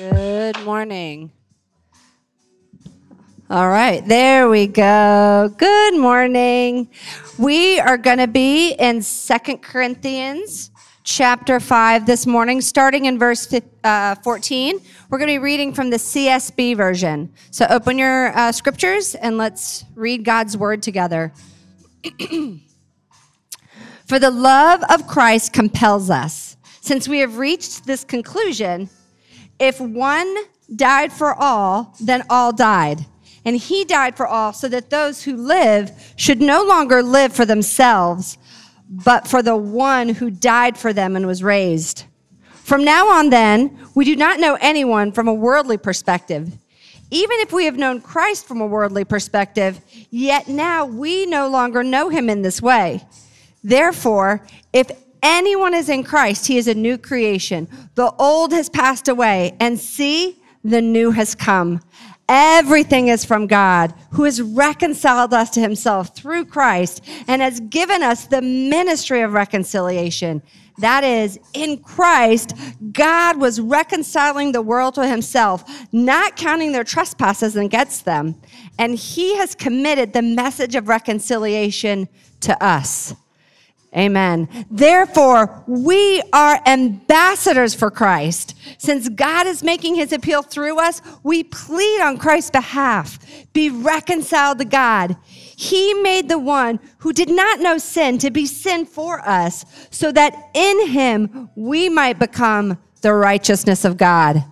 Good morning. All right, there we go. Good morning. We are going to be in Second Corinthians chapter 5 this morning, starting in verse uh, 14. We're going to be reading from the CSB version. So open your uh, scriptures and let's read God's word together. For the love of Christ compels us, since we have reached this conclusion if one died for all, then all died. And he died for all so that those who live should no longer live for themselves, but for the one who died for them and was raised. From now on, then, we do not know anyone from a worldly perspective. Even if we have known Christ from a worldly perspective, yet now we no longer know him in this way. Therefore, if anyone is in Christ, he is a new creation. The old has passed away, and see, the new has come. Everything is from God, who has reconciled us to himself through Christ and has given us the ministry of reconciliation. That is, in Christ, God was reconciling the world to himself, not counting their trespasses against them. And he has committed the message of reconciliation to us. Amen. Therefore, we are ambassadors for Christ. Since God is making his appeal through us, we plead on Christ's behalf. Be reconciled to God. He made the one who did not know sin to be sin for us, so that in him we might become the righteousness of God.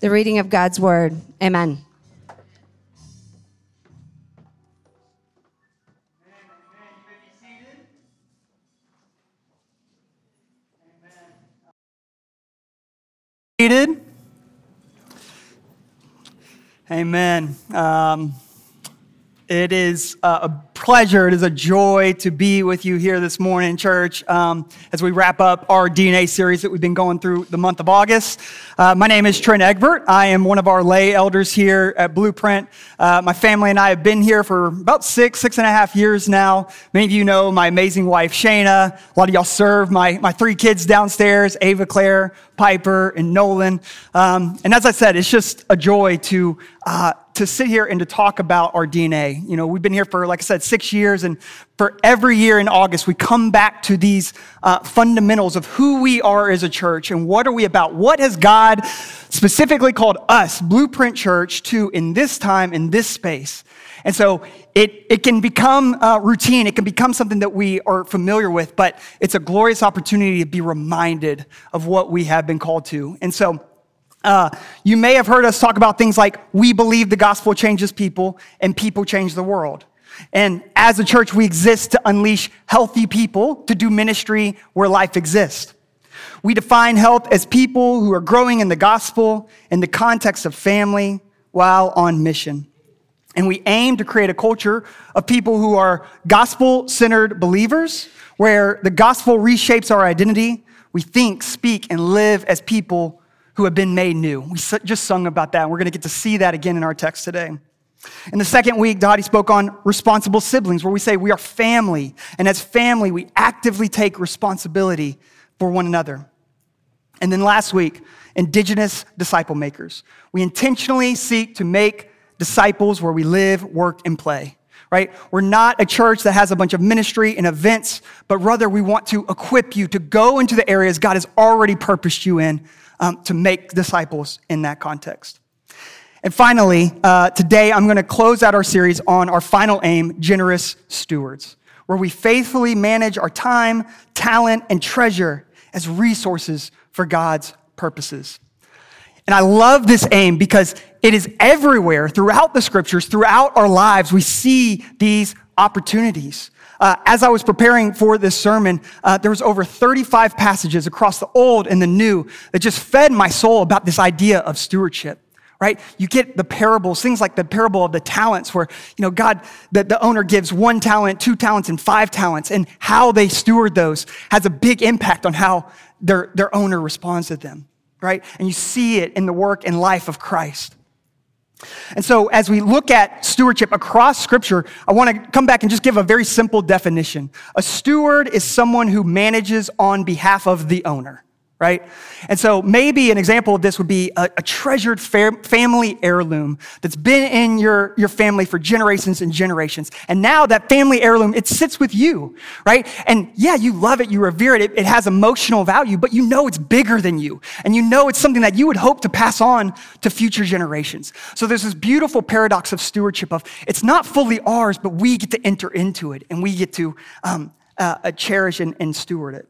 The reading of God's word. Amen. Seated. Amen. Um, it is a pleasure, it is a joy to be with you here this morning, church, um, as we wrap up our DNA series that we've been going through the month of August. Uh, my name is Trent Egbert. I am one of our lay elders here at Blueprint. Uh, my family and I have been here for about six, six and a half years now. Many of you know my amazing wife, Shayna. A lot of y'all serve my, my three kids downstairs, Ava Claire, Piper, and Nolan. Um, and as I said, it's just a joy to, uh, to sit here and to talk about our DNA. You know, we've been here for, like I said, six years, and for every year in August, we come back to these uh, fundamentals of who we are as a church and what are we about. What has God specifically called us, Blueprint Church, to in this time, in this space? And so it, it can become uh, routine. It can become something that we are familiar with, but it's a glorious opportunity to be reminded of what we have been called to. And so uh, you may have heard us talk about things like we believe the gospel changes people and people change the world. And as a church, we exist to unleash healthy people to do ministry where life exists. We define health as people who are growing in the gospel in the context of family while on mission. And we aim to create a culture of people who are gospel centered believers, where the gospel reshapes our identity. We think, speak, and live as people who have been made new. We just sung about that. And we're going to get to see that again in our text today. In the second week, Dhati spoke on responsible siblings, where we say we are family. And as family, we actively take responsibility for one another. And then last week, indigenous disciple makers. We intentionally seek to make disciples where we live, work, and play. Right? We're not a church that has a bunch of ministry and events, but rather we want to equip you to go into the areas God has already purposed you in um, to make disciples in that context. And finally, uh, today I'm going to close out our series on our final aim generous stewards, where we faithfully manage our time, talent, and treasure as resources for God's purposes. And I love this aim because it is everywhere throughout the scriptures, throughout our lives, we see these opportunities. Uh, as I was preparing for this sermon, uh, there was over 35 passages across the Old and the New that just fed my soul about this idea of stewardship. Right? You get the parables, things like the parable of the talents, where you know God, the, the owner gives one talent, two talents, and five talents, and how they steward those has a big impact on how their, their owner responds to them. Right? And you see it in the work and life of Christ. And so, as we look at stewardship across Scripture, I want to come back and just give a very simple definition. A steward is someone who manages on behalf of the owner, right? And so maybe an example of this would be a, a treasured family heirloom that's been in your, your family for generations and generations. And now that family heirloom, it sits with you, right? And yeah, you love it, you revere it, it, it has emotional value, but you know it's bigger than you. And you know it's something that you would hope to pass on to future generations. So there's this beautiful paradox of stewardship of it's not fully ours, but we get to enter into it and we get to um, uh, cherish and, and steward it.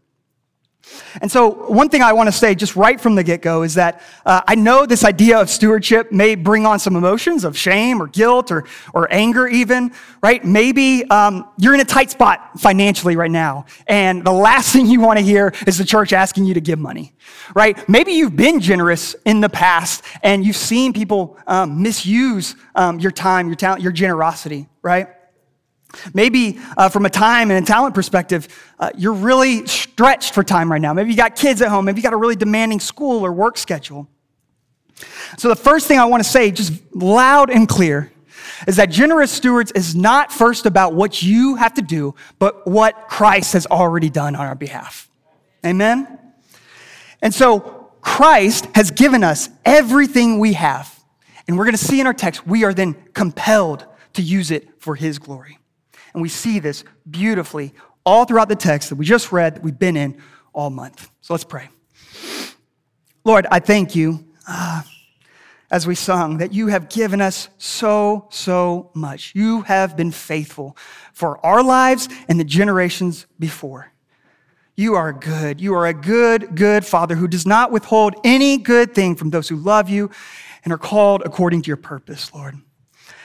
And so, one thing I want to say just right from the get go is that uh, I know this idea of stewardship may bring on some emotions of shame or guilt or, or anger, even, right? Maybe um, you're in a tight spot financially right now, and the last thing you want to hear is the church asking you to give money, right? Maybe you've been generous in the past and you've seen people um, misuse um, your time, your talent, your generosity, right? Maybe uh, from a time and a talent perspective, uh, you're really stretched for time right now. Maybe you got kids at home. Maybe you got a really demanding school or work schedule. So, the first thing I want to say, just loud and clear, is that generous stewards is not first about what you have to do, but what Christ has already done on our behalf. Amen? And so, Christ has given us everything we have. And we're going to see in our text, we are then compelled to use it for His glory. And we see this beautifully all throughout the text that we just read, that we've been in all month. So let's pray. Lord, I thank you uh, as we sung that you have given us so, so much. You have been faithful for our lives and the generations before. You are good. You are a good, good Father who does not withhold any good thing from those who love you and are called according to your purpose, Lord.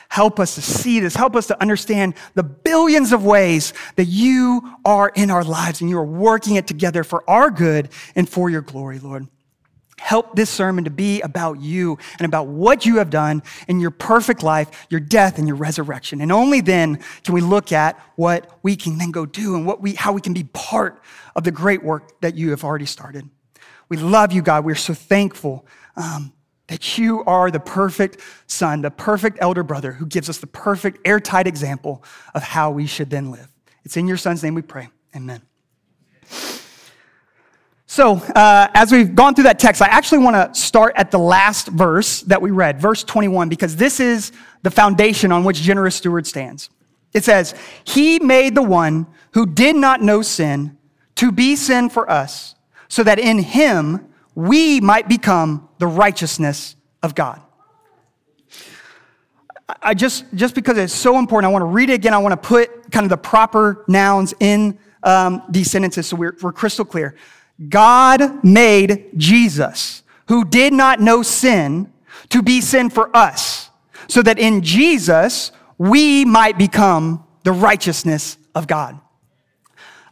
Help us to see this. Help us to understand the billions of ways that you are in our lives and you are working it together for our good and for your glory, Lord. Help this sermon to be about you and about what you have done in your perfect life, your death, and your resurrection. And only then can we look at what we can then go do and what we, how we can be part of the great work that you have already started. We love you, God. We're so thankful um, that you are the perfect son, the perfect elder brother who gives us the perfect airtight example of how we should then live. It's in your son's name we pray. Amen. So, uh, as we've gone through that text, I actually want to start at the last verse that we read, verse 21, because this is the foundation on which generous steward stands. It says, He made the one who did not know sin to be sin for us, so that in him we might become the righteousness of God. I just, just because it's so important, I want to read it again. I want to put kind of the proper nouns in um, these sentences so we're, we're crystal clear. God made Jesus, who did not know sin, to be sin for us, so that in Jesus we might become the righteousness of God.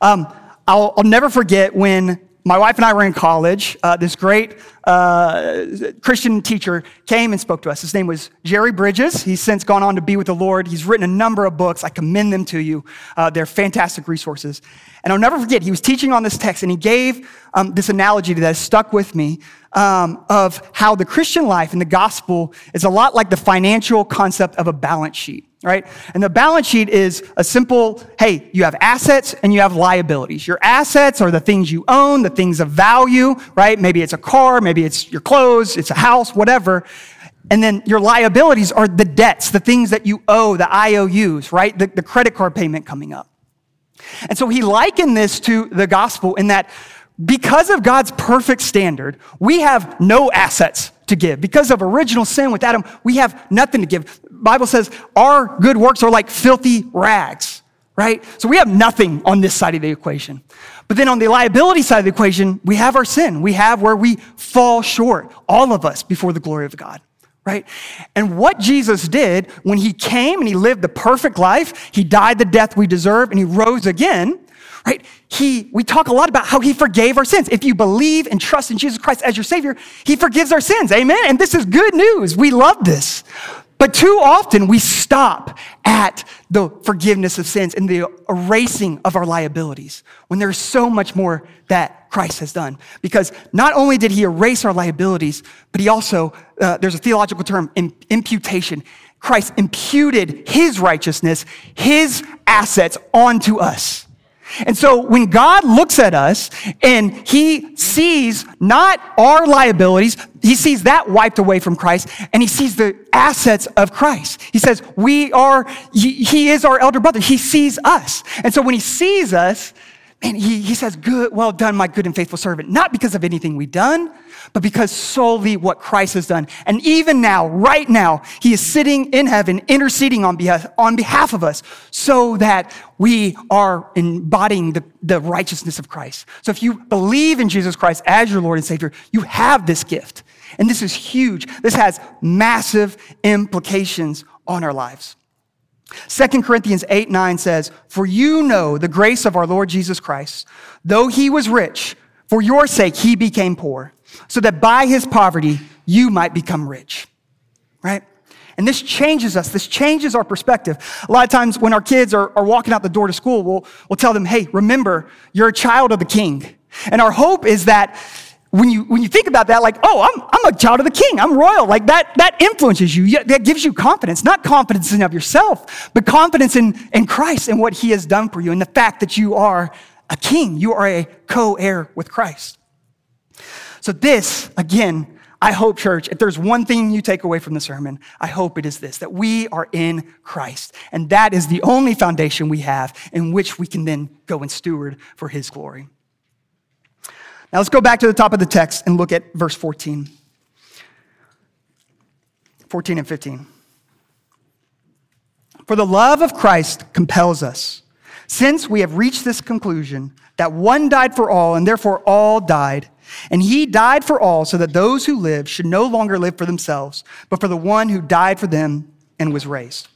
Um, I'll, I'll never forget when my wife and I were in college. Uh, this great uh, Christian teacher came and spoke to us. His name was Jerry Bridges. He's since gone on to be with the Lord. He's written a number of books. I commend them to you. Uh, they're fantastic resources. And I'll never forget, he was teaching on this text and he gave um, this analogy that has stuck with me um, of how the Christian life and the gospel is a lot like the financial concept of a balance sheet right? And the balance sheet is a simple hey, you have assets and you have liabilities. Your assets are the things you own, the things of value, right? Maybe it's a car, maybe it's your clothes, it's a house, whatever. And then your liabilities are the debts, the things that you owe, the IOUs, right? The, the credit card payment coming up. And so he likened this to the gospel in that because of God's perfect standard, we have no assets to give. Because of original sin with Adam, we have nothing to give. Bible says our good works are like filthy rags, right? So we have nothing on this side of the equation. But then on the liability side of the equation, we have our sin. We have where we fall short, all of us, before the glory of God right? And what Jesus did when he came and he lived the perfect life, he died the death we deserve, and he rose again, right? He, we talk a lot about how he forgave our sins. If you believe and trust in Jesus Christ as your Savior, he forgives our sins. Amen. And this is good news. We love this. But too often we stop at the forgiveness of sins and the erasing of our liabilities when there's so much more that Christ has done. Because not only did he erase our liabilities, but he also, uh, there's a theological term, imputation. Christ imputed his righteousness, his assets onto us. And so when God looks at us and he sees not our liabilities, he sees that wiped away from Christ and he sees the assets of Christ. He says, we are, he is our elder brother. He sees us. And so when he sees us, and he, he says, Good, well done, my good and faithful servant. Not because of anything we've done, but because solely what Christ has done. And even now, right now, he is sitting in heaven, interceding on behalf, on behalf of us so that we are embodying the, the righteousness of Christ. So if you believe in Jesus Christ as your Lord and Savior, you have this gift. And this is huge. This has massive implications on our lives. 2 Corinthians 8 9 says, For you know the grace of our Lord Jesus Christ. Though he was rich, for your sake he became poor, so that by his poverty you might become rich. Right? And this changes us. This changes our perspective. A lot of times when our kids are, are walking out the door to school, we'll, we'll tell them, hey, remember, you're a child of the king. And our hope is that when you, when you think about that, like, oh, I'm, I'm a child of the king, I'm royal, like that, that influences you, that gives you confidence, not confidence in of yourself, but confidence in, in Christ and what he has done for you and the fact that you are a king, you are a co-heir with Christ. So this, again, I hope, church, if there's one thing you take away from the sermon, I hope it is this that we are in Christ. And that is the only foundation we have in which we can then go and steward for his glory. Now let's go back to the top of the text and look at verse 14. 14 and 15. For the love of Christ compels us, since we have reached this conclusion that one died for all, and therefore all died. And he died for all, so that those who live should no longer live for themselves, but for the one who died for them and was raised.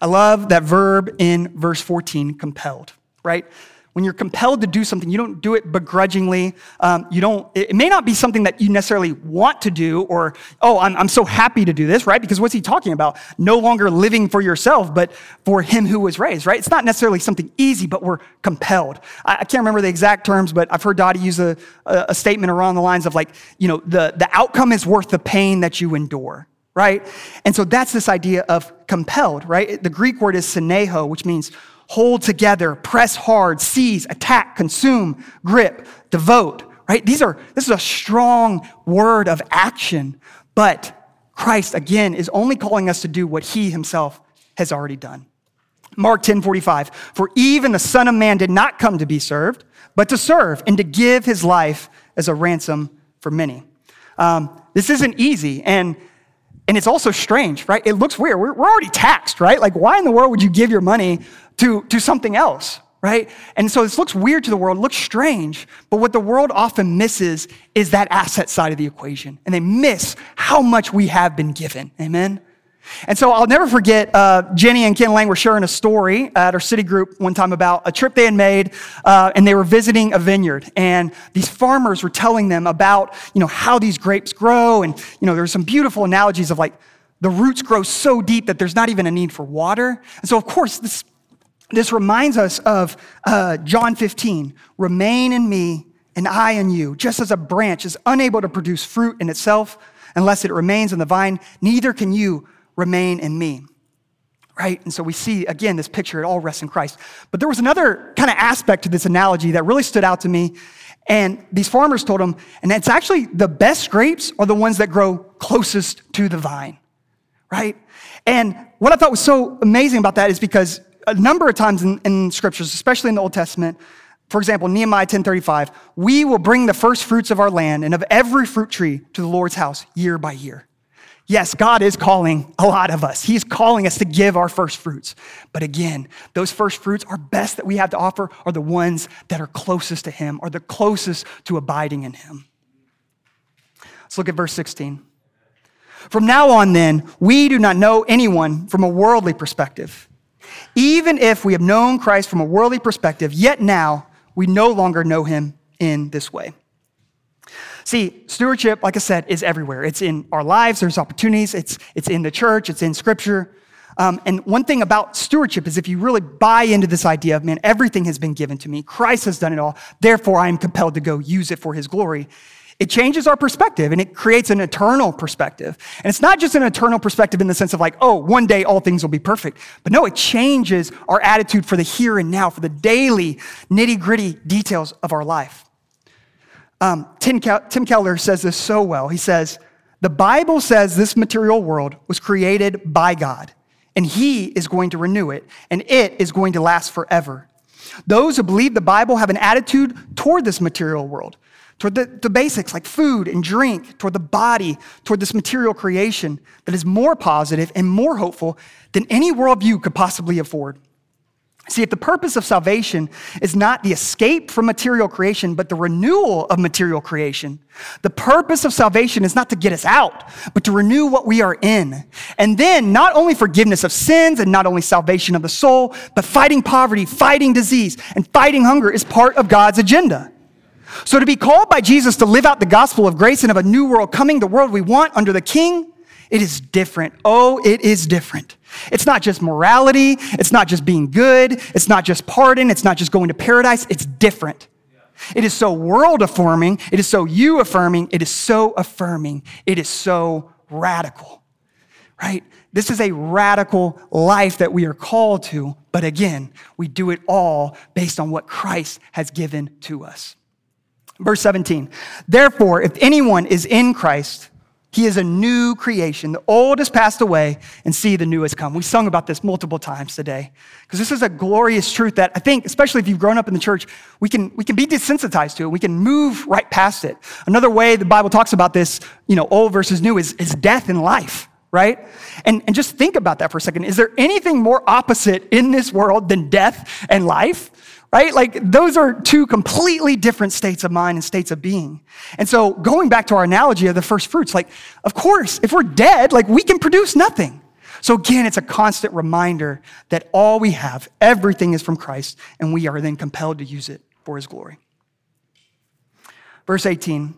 I love that verb in verse 14, compelled, right? When you're compelled to do something, you don't do it begrudgingly. Um, you don't, it may not be something that you necessarily want to do or, oh, I'm, I'm so happy to do this, right? Because what's he talking about? No longer living for yourself, but for him who was raised, right? It's not necessarily something easy, but we're compelled. I, I can't remember the exact terms, but I've heard Dhati use a, a, a statement around the lines of like, you know, the, the outcome is worth the pain that you endure right? And so that's this idea of compelled, right? The Greek word is syneho, which means hold together, press hard, seize, attack, consume, grip, devote, right? These are, this is a strong word of action, but Christ, again, is only calling us to do what he himself has already done. Mark 10 45, for even the Son of Man did not come to be served, but to serve and to give his life as a ransom for many. Um, this isn't easy, and and it's also strange, right? It looks weird. We're, we're already taxed, right? Like, why in the world would you give your money to, to something else, right? And so this looks weird to the world, looks strange, but what the world often misses is that asset side of the equation. And they miss how much we have been given. Amen? And so I'll never forget, uh, Jenny and Ken Lang were sharing a story at our city group one time about a trip they had made, uh, and they were visiting a vineyard. And these farmers were telling them about, you know, how these grapes grow. And, you know, there were some beautiful analogies of like, the roots grow so deep that there's not even a need for water. And so, of course, this this reminds us of uh, John 15 remain in me and I in you. Just as a branch is unable to produce fruit in itself unless it remains in the vine, neither can you remain in me. Right? And so we see again this picture, it all rests in Christ. But there was another kind of aspect to this analogy that really stood out to me. And these farmers told him, and it's actually the best grapes are the ones that grow closest to the vine. Right? And what I thought was so amazing about that is because a number of times in, in scriptures, especially in the Old Testament, for example, Nehemiah 10:35, we will bring the first fruits of our land and of every fruit tree to the Lord's house year by year. Yes, God is calling a lot of us. He's calling us to give our first fruits. But again, those first fruits are best that we have to offer are the ones that are closest to Him, are the closest to abiding in Him. Let's look at verse 16. From now on, then, we do not know anyone from a worldly perspective. Even if we have known Christ from a worldly perspective, yet now we no longer know him in this way. See, stewardship, like I said, is everywhere. It's in our lives, there's opportunities, it's, it's in the church, it's in scripture. Um, and one thing about stewardship is if you really buy into this idea of, man, everything has been given to me, Christ has done it all, therefore I am compelled to go use it for his glory, it changes our perspective and it creates an eternal perspective. And it's not just an eternal perspective in the sense of like, oh, one day all things will be perfect. But no, it changes our attitude for the here and now, for the daily nitty gritty details of our life. Um, Tim, Tim Keller says this so well. He says, The Bible says this material world was created by God, and He is going to renew it, and it is going to last forever. Those who believe the Bible have an attitude toward this material world, toward the, the basics like food and drink, toward the body, toward this material creation that is more positive and more hopeful than any worldview could possibly afford. See, if the purpose of salvation is not the escape from material creation, but the renewal of material creation, the purpose of salvation is not to get us out, but to renew what we are in. And then not only forgiveness of sins and not only salvation of the soul, but fighting poverty, fighting disease, and fighting hunger is part of God's agenda. So to be called by Jesus to live out the gospel of grace and of a new world coming, the world we want under the King, it is different. Oh, it is different. It's not just morality. It's not just being good. It's not just pardon. It's not just going to paradise. It's different. It is so world affirming. It is so you affirming. It is so affirming. It is so radical, right? This is a radical life that we are called to. But again, we do it all based on what Christ has given to us. Verse 17, therefore, if anyone is in Christ, he is a new creation. The old has passed away, and see, the new has come. We sung about this multiple times today because this is a glorious truth that I think, especially if you've grown up in the church, we can, we can be desensitized to it. We can move right past it. Another way the Bible talks about this, you know, old versus new, is, is death and life, right? And, and just think about that for a second. Is there anything more opposite in this world than death and life? Right? Like those are two completely different states of mind and states of being. And so going back to our analogy of the first fruits, like, of course, if we're dead, like we can produce nothing. So again, it's a constant reminder that all we have, everything is from Christ, and we are then compelled to use it for his glory. Verse 18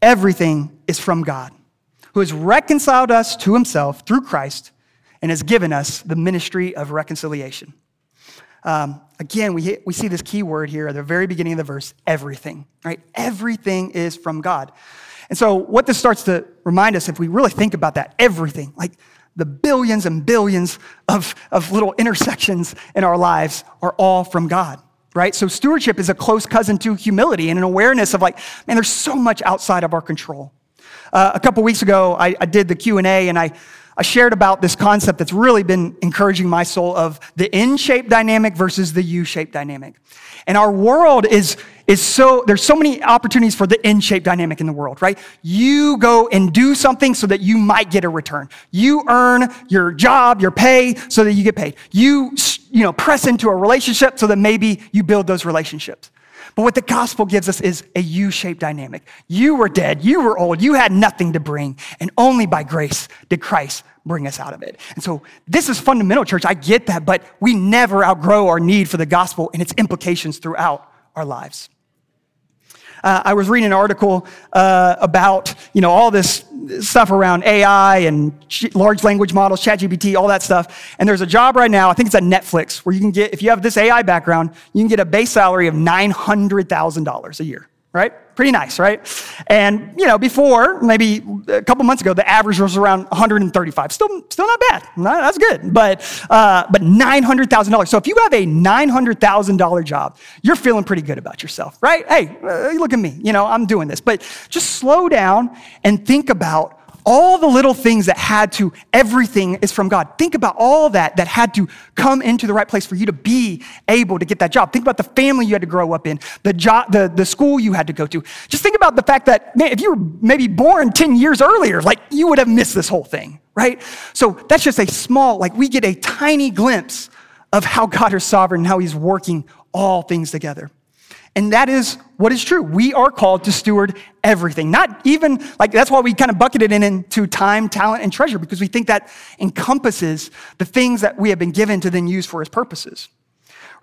everything is from God, who has reconciled us to himself through Christ and has given us the ministry of reconciliation. Um, again, we, we see this key word here at the very beginning of the verse everything, right? Everything is from God. And so, what this starts to remind us, if we really think about that, everything, like the billions and billions of, of little intersections in our lives, are all from God, right? So, stewardship is a close cousin to humility and an awareness of like, man, there's so much outside of our control. Uh, a couple weeks ago, I, I did the Q and A, and I I shared about this concept that's really been encouraging my soul of the N-shaped dynamic versus the U-shaped dynamic. And our world is, is so, there's so many opportunities for the N-shaped dynamic in the world, right? You go and do something so that you might get a return. You earn your job, your pay, so that you get paid. You, you know, press into a relationship so that maybe you build those relationships. But what the gospel gives us is a U shaped dynamic. You were dead, you were old, you had nothing to bring, and only by grace did Christ bring us out of it. And so this is fundamental, church. I get that, but we never outgrow our need for the gospel and its implications throughout our lives. Uh, I was reading an article uh, about you know all this stuff around AI and large language models, ChatGPT, all that stuff. And there's a job right now. I think it's at Netflix where you can get if you have this AI background, you can get a base salary of nine hundred thousand dollars a year right? Pretty nice, right? And you know, before maybe a couple months ago, the average was around 135. Still, still not bad. Not, that's good, but uh, but nine hundred thousand dollars. So if you have a nine hundred thousand dollar job, you're feeling pretty good about yourself, right? Hey, uh, look at me. You know, I'm doing this. But just slow down and think about all the little things that had to, everything is from God. Think about all that that had to come into the right place for you to be able to get that job. Think about the family you had to grow up in, the job, the, the school you had to go to. Just think about the fact that, man, if you were maybe born 10 years earlier, like you would have missed this whole thing, right? So that's just a small, like we get a tiny glimpse of how God is sovereign and how he's working all things together. And that is what is true. We are called to steward everything. Not even, like, that's why we kind of bucketed it in into time, talent, and treasure, because we think that encompasses the things that we have been given to then use for his purposes.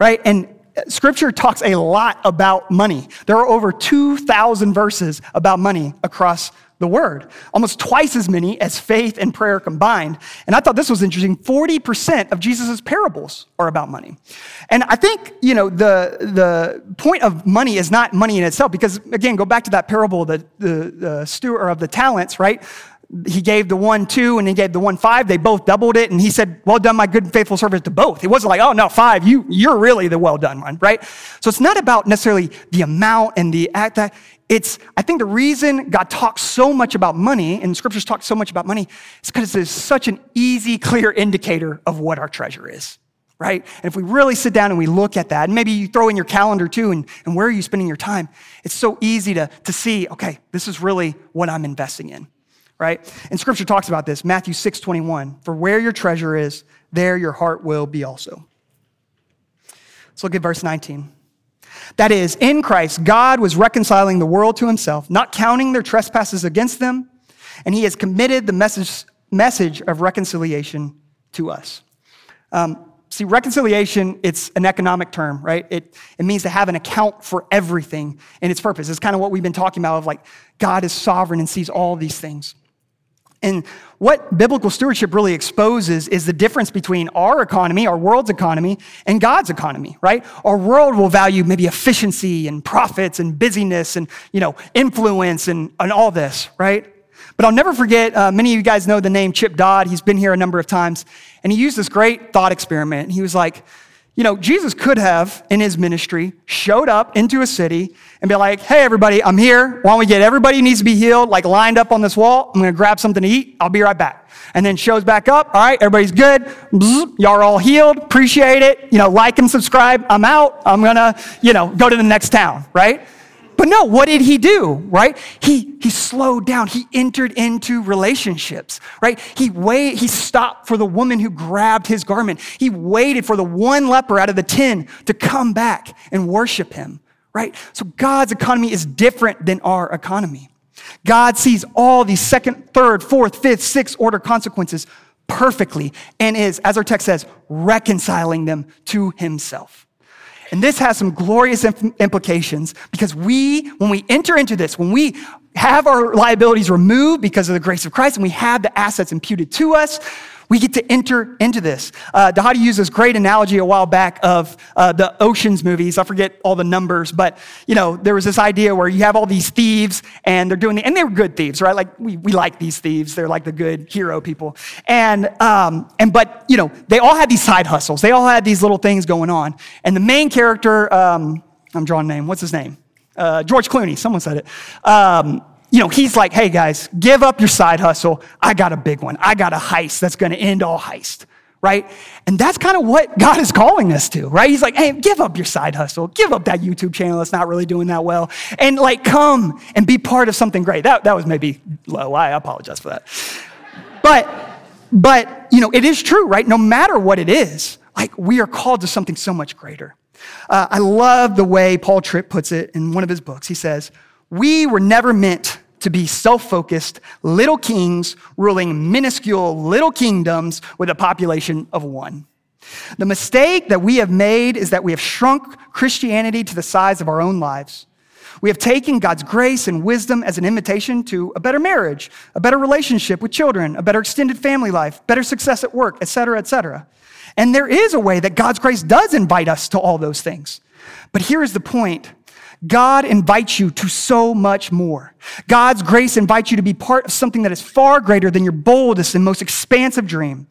Right? And scripture talks a lot about money. There are over 2,000 verses about money across the word, almost twice as many as faith and prayer combined. And I thought this was interesting 40% of Jesus' parables are about money. And I think, you know, the, the point of money is not money in itself, because again, go back to that parable, the, the, the steward of the talents, right? he gave the one two and he gave the one five. They both doubled it. And he said, Well done, my good and faithful servant to both. It wasn't like, Oh, no, five, you, you're really the well done one, right? So it's not about necessarily the amount and the act that it's, I think the reason God talks so much about money and scriptures talk so much about money is because it's such an easy, clear indicator of what our treasure is, right? And if we really sit down and we look at that, and maybe you throw in your calendar too, and, and where are you spending your time? It's so easy to, to see, okay, this is really what I'm investing in right? And scripture talks about this, Matthew 6 21. For where your treasure is, there your heart will be also. Let's look at verse 19. That is, in Christ, God was reconciling the world to himself, not counting their trespasses against them, and he has committed the message, message of reconciliation to us. Um, see, reconciliation, it's an economic term, right? It, it means to have an account for everything and its purpose. It's kind of what we've been talking about of like God is sovereign and sees all these things. And what biblical stewardship really exposes is the difference between our economy, our world's economy, and God's economy, right? Our world will value maybe efficiency and profits and busyness and, you know, influence and, and all this, right? But I'll never forget, uh, many of you guys know the name Chip Dodd. He's been here a number of times. And he used this great thought experiment. He was like, you know, Jesus could have, in his ministry, showed up into a city and be like, hey, everybody, I'm here. Why don't we get everybody needs to be healed, like lined up on this wall? I'm going to grab something to eat. I'll be right back. And then shows back up. All right, everybody's good. Bzz, y'all are all healed. Appreciate it. You know, like and subscribe. I'm out. I'm going to, you know, go to the next town, right? But no, what did he do, right? He, he slowed down. He entered into relationships, right? He wait, he stopped for the woman who grabbed his garment. He waited for the one leper out of the 10 to come back and worship him, right? So God's economy is different than our economy. God sees all these second, third, fourth, fifth, sixth order consequences perfectly and is, as our text says, reconciling them to himself. And this has some glorious implications because we, when we enter into this, when we have our liabilities removed because of the grace of Christ and we have the assets imputed to us, we get to enter into this. Uh, Dhati used this great analogy a while back of uh, the Oceans movies. I forget all the numbers, but you know there was this idea where you have all these thieves and they're doing the, and they were good thieves, right? Like we, we like these thieves. They're like the good hero people. And um, and but you know they all had these side hustles. They all had these little things going on. And the main character, um, I'm drawing a name. What's his name? Uh, George Clooney. Someone said it. Um, you know, he's like, hey guys, give up your side hustle. I got a big one. I got a heist that's going to end all heist, right? And that's kind of what God is calling us to, right? He's like, hey, give up your side hustle. Give up that YouTube channel that's not really doing that well. And like, come and be part of something great. That, that was maybe low. I apologize for that. But, but, you know, it is true, right? No matter what it is, like, we are called to something so much greater. Uh, I love the way Paul Tripp puts it in one of his books. He says, we were never meant to be self focused little kings ruling minuscule little kingdoms with a population of one. The mistake that we have made is that we have shrunk Christianity to the size of our own lives. We have taken God's grace and wisdom as an invitation to a better marriage, a better relationship with children, a better extended family life, better success at work, etc., cetera, et cetera. And there is a way that God's grace does invite us to all those things. But here is the point God invites you to so much more. God's grace invites you to be part of something that is far greater than your boldest and most expansive dream.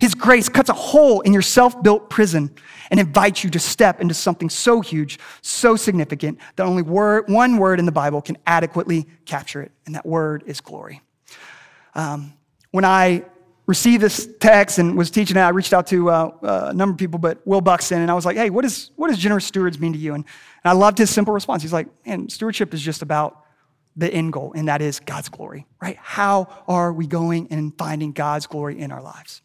His grace cuts a hole in your self built prison and invites you to step into something so huge, so significant, that only word, one word in the Bible can adequately capture it, and that word is glory. Um, when I received this text and was teaching it, I reached out to uh, uh, a number of people, but Will Buxton, and I was like, hey, what, is, what does generous stewards mean to you? And, and I loved his simple response. He's like, man, stewardship is just about the end goal, and that is God's glory, right? How are we going and finding God's glory in our lives?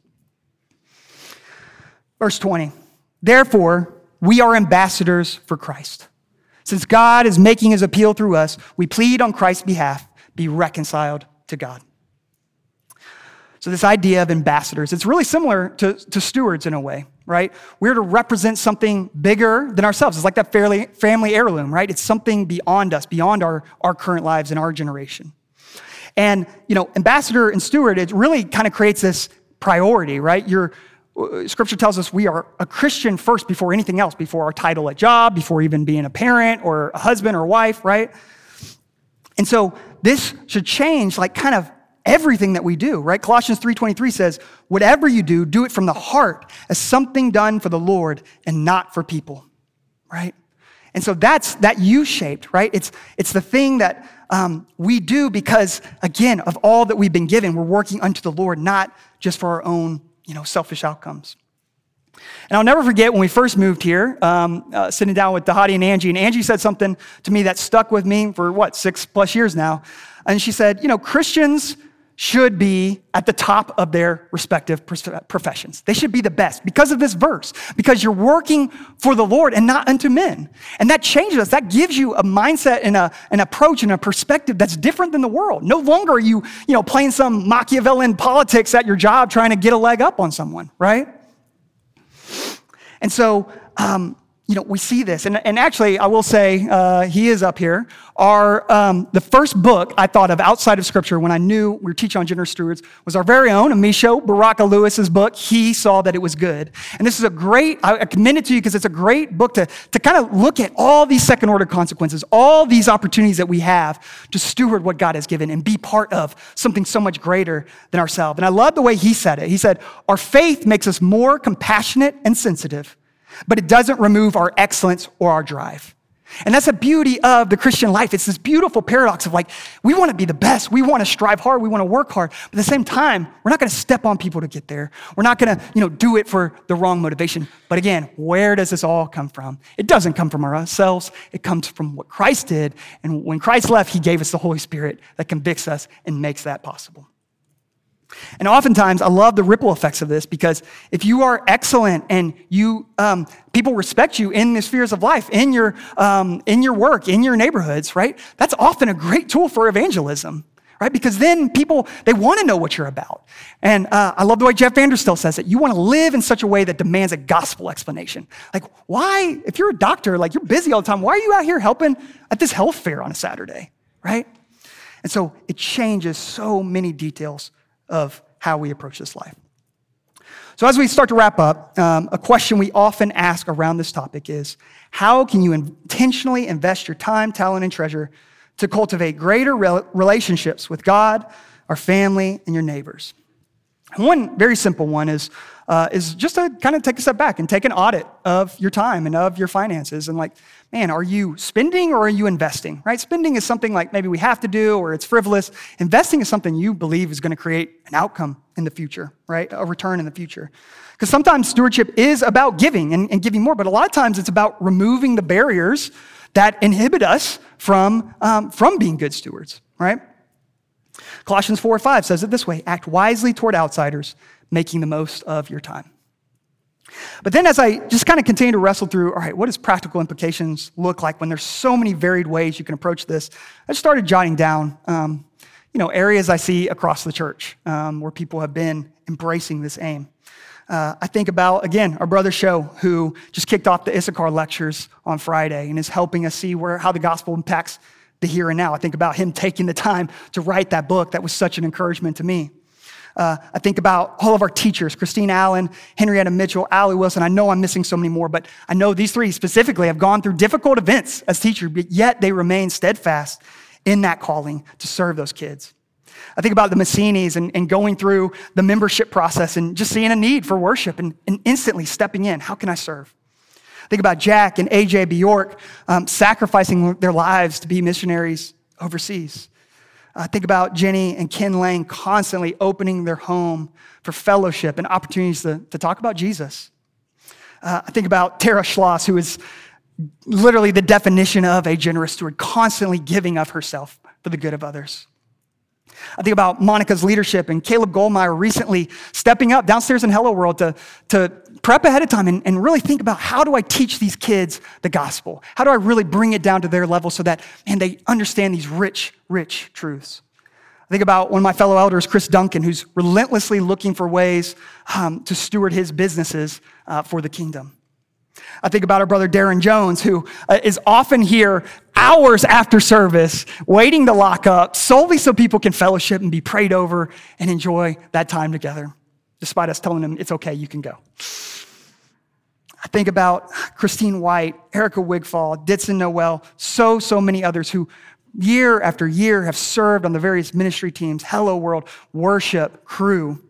Verse 20, therefore, we are ambassadors for Christ. Since God is making his appeal through us, we plead on Christ's behalf, be reconciled to God. So, this idea of ambassadors, it's really similar to, to stewards in a way, right? We're to represent something bigger than ourselves. It's like that family, family heirloom, right? It's something beyond us, beyond our, our current lives and our generation. And, you know, ambassador and steward, it really kind of creates this priority, right? You're, uh, scripture tells us we are a Christian first before anything else, before our title at job, before even being a parent or a husband or wife, right? And so this should change like kind of everything that we do, right? Colossians 3:23 says, "Whatever you do, do it from the heart as something done for the Lord and not for people." Right? And so that's that U-shaped, right? It's it's the thing that um, we do because again of all that we've been given, we're working unto the Lord, not just for our own, you know, selfish outcomes. And I'll never forget when we first moved here, um, uh, sitting down with Dhati and Angie, and Angie said something to me that stuck with me for what, six plus years now. And she said, You know, Christians should be at the top of their respective professions. They should be the best because of this verse, because you're working for the Lord and not unto men. And that changes us. That gives you a mindset and a, an approach and a perspective that's different than the world. No longer are you, you know, playing some Machiavellian politics at your job trying to get a leg up on someone, right? And so, um, you know, we see this. And, and actually, I will say, uh, he is up here. Our, um, the first book I thought of outside of Scripture when I knew we were teaching on generous stewards was our very own, Amisho Baraka Lewis's book. He saw that it was good. And this is a great, I commend it to you because it's a great book to, to kind of look at all these second order consequences, all these opportunities that we have to steward what God has given and be part of something so much greater than ourselves. And I love the way he said it. He said, Our faith makes us more compassionate and sensitive but it doesn't remove our excellence or our drive. And that's the beauty of the Christian life. It's this beautiful paradox of like, we want to be the best. We want to strive hard. We want to work hard. But at the same time, we're not going to step on people to get there. We're not going to, you know, do it for the wrong motivation. But again, where does this all come from? It doesn't come from ourselves. It comes from what Christ did. And when Christ left, he gave us the Holy Spirit that convicts us and makes that possible. And oftentimes, I love the ripple effects of this because if you are excellent and you um, people respect you in the spheres of life, in your um, in your work, in your neighborhoods, right? That's often a great tool for evangelism, right? Because then people they want to know what you're about. And uh, I love the way Jeff Vanderstelt says it. You want to live in such a way that demands a gospel explanation. Like, why? If you're a doctor, like you're busy all the time, why are you out here helping at this health fair on a Saturday, right? And so it changes so many details of how we approach this life. So, as we start to wrap up, um, a question we often ask around this topic is how can you intentionally invest your time, talent, and treasure to cultivate greater relationships with God, our family, and your neighbors? One very simple one is, uh, is just to kind of take a step back and take an audit of your time and of your finances and like, man, are you spending or are you investing? Right? Spending is something like maybe we have to do or it's frivolous. Investing is something you believe is going to create an outcome in the future, right? A return in the future. Because sometimes stewardship is about giving and, and, giving more, but a lot of times it's about removing the barriers that inhibit us from, um, from being good stewards, right? Colossians 4 5 says it this way act wisely toward outsiders, making the most of your time. But then, as I just kind of continue to wrestle through, all right, what does practical implications look like when there's so many varied ways you can approach this? I started jotting down, um, you know, areas I see across the church um, where people have been embracing this aim. Uh, I think about, again, our brother Show, who just kicked off the Issachar lectures on Friday and is helping us see where, how the gospel impacts the here and now. I think about him taking the time to write that book. That was such an encouragement to me. Uh, I think about all of our teachers Christine Allen, Henrietta Mitchell, Allie Wilson. I know I'm missing so many more, but I know these three specifically have gone through difficult events as teachers, but yet they remain steadfast in that calling to serve those kids. I think about the Messinis and, and going through the membership process and just seeing a need for worship and, and instantly stepping in. How can I serve? Think about Jack and AJ Bjork um, sacrificing their lives to be missionaries overseas. Uh, think about Jenny and Ken Lang constantly opening their home for fellowship and opportunities to, to talk about Jesus. Uh, I think about Tara Schloss, who is literally the definition of a generous steward, constantly giving of herself for the good of others. I think about Monica's leadership and Caleb Goldmeyer recently stepping up downstairs in Hello World to, to prep ahead of time and, and really think about how do I teach these kids the gospel? How do I really bring it down to their level so that, man, they understand these rich, rich truths? I think about one of my fellow elders, Chris Duncan, who's relentlessly looking for ways um, to steward his businesses uh, for the kingdom. I think about our brother Darren Jones, who uh, is often here hours after service, waiting to lock up solely so people can fellowship and be prayed over and enjoy that time together, despite us telling them it's okay, you can go. I think about Christine White, Erica Wigfall, Ditson Noel, so, so many others who year after year have served on the various ministry teams, Hello World, Worship, Crew.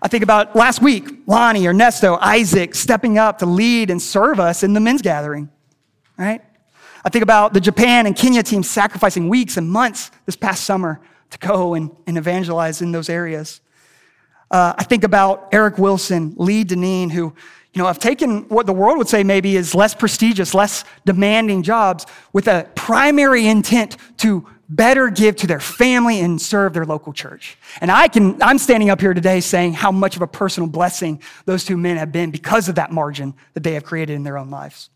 I think about last week, Lonnie, Ernesto, Isaac stepping up to lead and serve us in the men's gathering, right? I think about the Japan and Kenya teams sacrificing weeks and months this past summer to go and, and evangelize in those areas. Uh, I think about Eric Wilson, Lee Deneen, who you know, have taken what the world would say maybe is less prestigious, less demanding jobs with a primary intent to better give to their family and serve their local church. And I can, I'm standing up here today saying how much of a personal blessing those two men have been because of that margin that they have created in their own lives.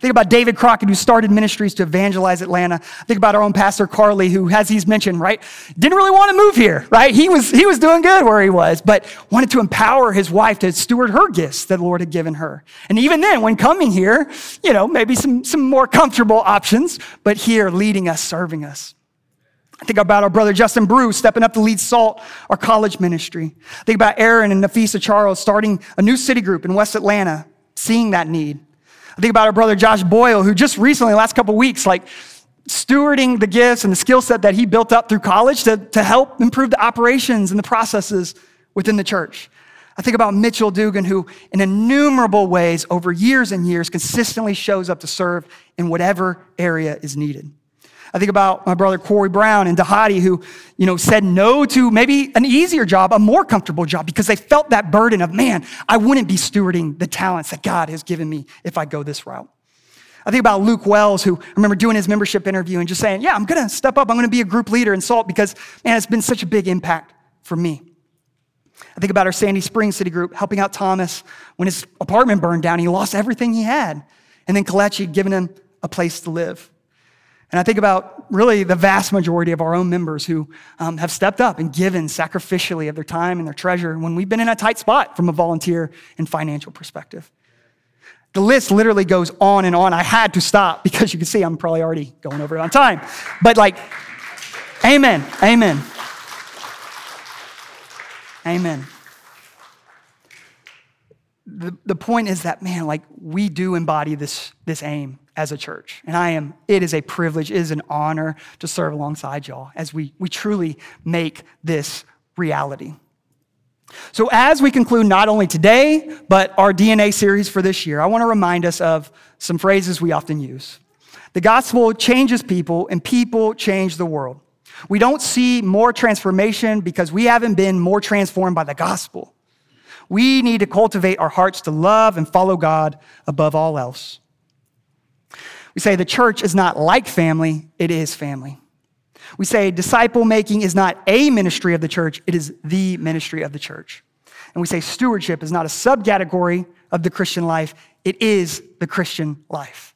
Think about David Crockett, who started ministries to evangelize Atlanta. Think about our own pastor, Carly, who, as he's mentioned, right, didn't really want to move here, right? He was, he was doing good where he was, but wanted to empower his wife to steward her gifts that the Lord had given her. And even then, when coming here, you know, maybe some, some more comfortable options, but here leading us, serving us. I think about our brother Justin Bruce stepping up to lead SALT, our college ministry. Think about Aaron and Nafisa Charles starting a new city group in West Atlanta, seeing that need. I think about our brother Josh Boyle, who just recently, last couple weeks, like stewarding the gifts and the skill set that he built up through college to, to help improve the operations and the processes within the church. I think about Mitchell Dugan, who in innumerable ways over years and years consistently shows up to serve in whatever area is needed. I think about my brother Corey Brown and Dhati, who, you know, said no to maybe an easier job, a more comfortable job, because they felt that burden of, man, I wouldn't be stewarding the talents that God has given me if I go this route. I think about Luke Wells, who I remember doing his membership interview and just saying, yeah, I'm going to step up. I'm going to be a group leader in SALT because, man, it's been such a big impact for me. I think about our Sandy Springs City Group helping out Thomas when his apartment burned down. He lost everything he had. And then Kelechi had given him a place to live. And I think about really the vast majority of our own members who um, have stepped up and given sacrificially of their time and their treasure when we've been in a tight spot from a volunteer and financial perspective. The list literally goes on and on. I had to stop because you can see I'm probably already going over it on time. But like, amen, amen, amen. The, the point is that, man, like we do embody this, this aim as a church. And I am, it is a privilege, it is an honor to serve alongside y'all as we, we truly make this reality. So, as we conclude not only today, but our DNA series for this year, I want to remind us of some phrases we often use. The gospel changes people, and people change the world. We don't see more transformation because we haven't been more transformed by the gospel. We need to cultivate our hearts to love and follow God above all else. We say the church is not like family, it is family. We say disciple making is not a ministry of the church, it is the ministry of the church. And we say stewardship is not a subcategory of the Christian life, it is the Christian life.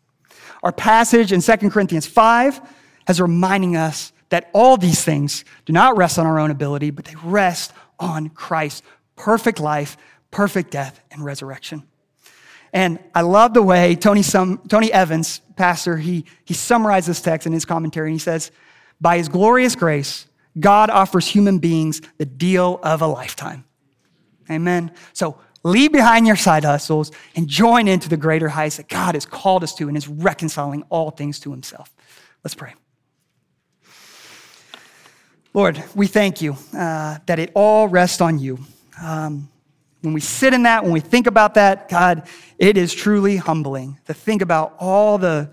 Our passage in 2 Corinthians 5 has reminding us that all these things do not rest on our own ability, but they rest on Christ's perfect life, perfect death, and resurrection. And I love the way Tony, Sum, Tony Evans, pastor, he, he summarized this text in his commentary. And he says, By his glorious grace, God offers human beings the deal of a lifetime. Amen. So leave behind your side hustles and join into the greater heights that God has called us to and is reconciling all things to himself. Let's pray. Lord, we thank you uh, that it all rests on you. Um, when we sit in that, when we think about that, God, it is truly humbling to think about all the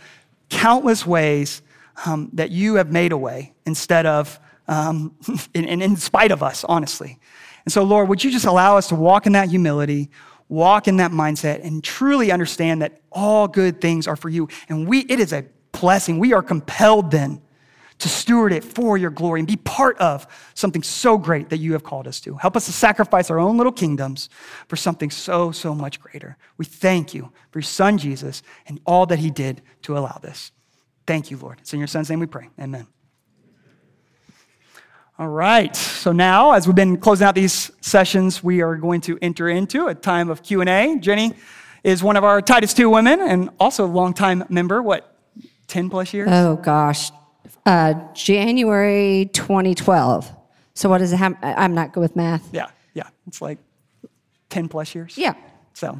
countless ways um, that you have made a way instead of, um, in, in spite of us, honestly. And so, Lord, would you just allow us to walk in that humility, walk in that mindset, and truly understand that all good things are for you. And we, it is a blessing. We are compelled then to steward it for your glory and be part of something so great that you have called us to. Help us to sacrifice our own little kingdoms for something so, so much greater. We thank you for your son, Jesus, and all that he did to allow this. Thank you, Lord. It's in your son's name we pray. Amen. All right. So now, as we've been closing out these sessions, we are going to enter into a time of Q&A. Jenny is one of our Titus 2 women and also a longtime member. What, 10 plus years? Oh gosh, uh, January 2012. So what does it have? I'm not good with math. yeah, yeah. It's like 10 plus years. Yeah. So,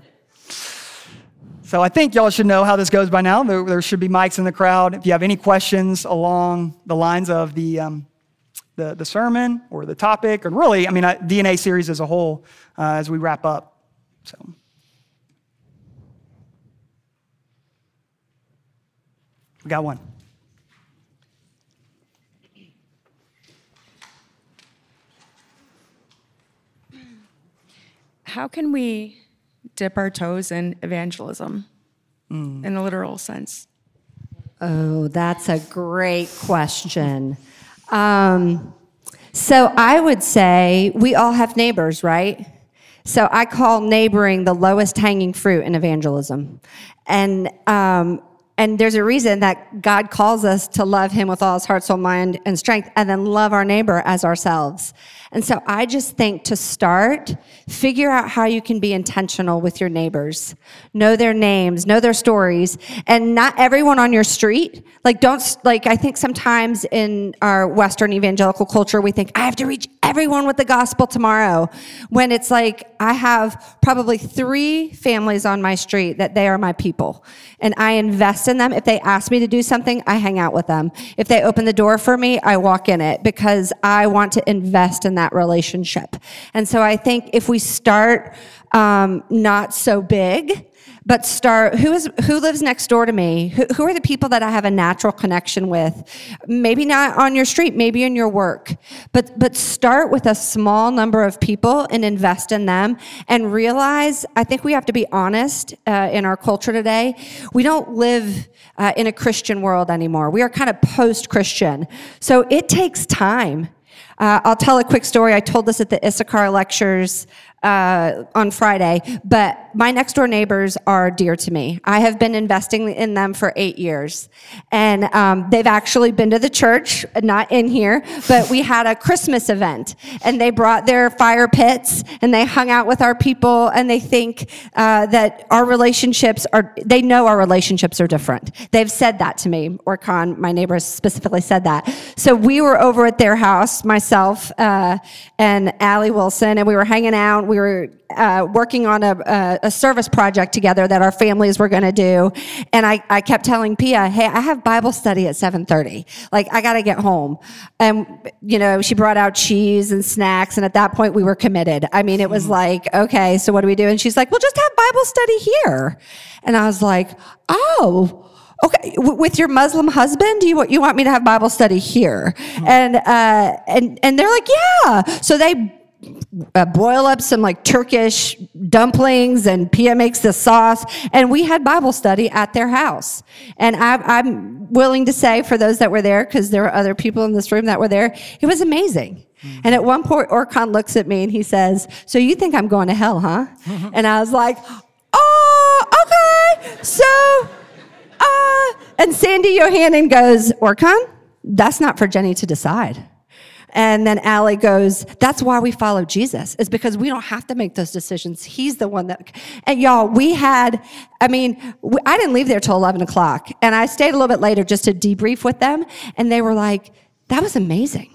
so I think y'all should know how this goes by now. There, there should be mics in the crowd. If you have any questions along the lines of the, um, the, the sermon or the topic, or really, I mean, I, DNA series as a whole, uh, as we wrap up. So. We got one. How can we dip our toes in evangelism in a literal sense? Oh, that's a great question. Um, so I would say we all have neighbors, right? So I call neighboring the lowest hanging fruit in evangelism. And um, and there's a reason that God calls us to love him with all his heart, soul, mind, and strength, and then love our neighbor as ourselves. And so I just think to start, figure out how you can be intentional with your neighbors. Know their names, know their stories, and not everyone on your street. Like, don't, like, I think sometimes in our Western evangelical culture, we think, I have to reach everyone with the gospel tomorrow. When it's like, I have probably three families on my street that they are my people. And I invest in them. If they ask me to do something, I hang out with them. If they open the door for me, I walk in it because I want to invest in that relationship. And so I think if we start um, not so big, but start who is who lives next door to me? Who, who, are the people that i have a natural connection with? Maybe not on your street maybe in your work but but start with a small number of people and invest in them and realize i think we have to be honest uh, in our culture today. We don't live uh, in a christian world anymore. We are kind of post-christian. So it takes time uh, I'll tell a quick story. I told this at the Issachar lectures uh, on Friday, but my next door neighbors are dear to me. I have been investing in them for eight years. And um, they've actually been to the church, not in here, but we had a Christmas event and they brought their fire pits and they hung out with our people and they think uh, that our relationships are, they know our relationships are different. They've said that to me. Orkan, my neighbor, specifically said that. So we were over at their house, myself uh, and Allie Wilson, and we were hanging out we were uh, working on a, a, a, service project together that our families were going to do. And I, I kept telling Pia, hey, I have Bible study at 7.30. Like, I got to get home. And, you know, she brought out cheese and snacks. And at that point, we were committed. I mean, it was mm-hmm. like, okay, so what do we do? And she's like, well, just have Bible study here. And I was like, oh, okay with your muslim husband do you want you want me to have bible study here mm-hmm. and uh and and they're like yeah so they uh, boil up some like Turkish dumplings and Pia makes the sauce. And we had Bible study at their house. And I, am willing to say for those that were there, because there were other people in this room that were there, it was amazing. Mm-hmm. And at one point, Orkan looks at me and he says, So you think I'm going to hell, huh? Mm-hmm. And I was like, Oh, okay. So, uh, and Sandy Johannan goes, Orkan, that's not for Jenny to decide. And then Allie goes, that's why we follow Jesus, is because we don't have to make those decisions. He's the one that, and y'all, we had, I mean, I didn't leave there till 11 o'clock. And I stayed a little bit later just to debrief with them. And they were like, that was amazing.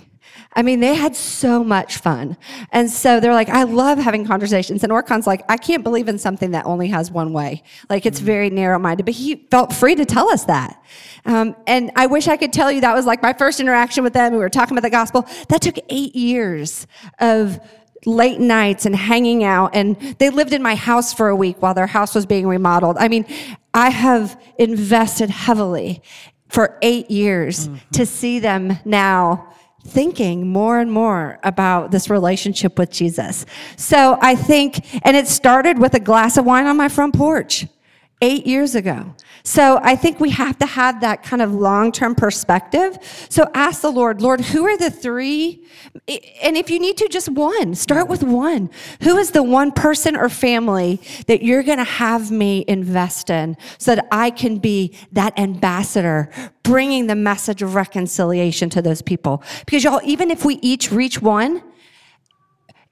I mean, they had so much fun. And so they're like, I love having conversations. And Orkan's like, I can't believe in something that only has one way. Like it's very narrow minded, but he felt free to tell us that. Um, and I wish I could tell you that was like my first interaction with them. We were talking about the gospel. That took eight years of late nights and hanging out. And they lived in my house for a week while their house was being remodeled. I mean, I have invested heavily for eight years mm-hmm. to see them now thinking more and more about this relationship with Jesus. So I think, and it started with a glass of wine on my front porch eight years ago. So I think we have to have that kind of long term perspective. So ask the Lord, Lord, who are the three? And if you need to, just one. Start with one. Who is the one person or family that you're going to have me invest in so that I can be that ambassador, bringing the message of reconciliation to those people? Because y'all, even if we each reach one,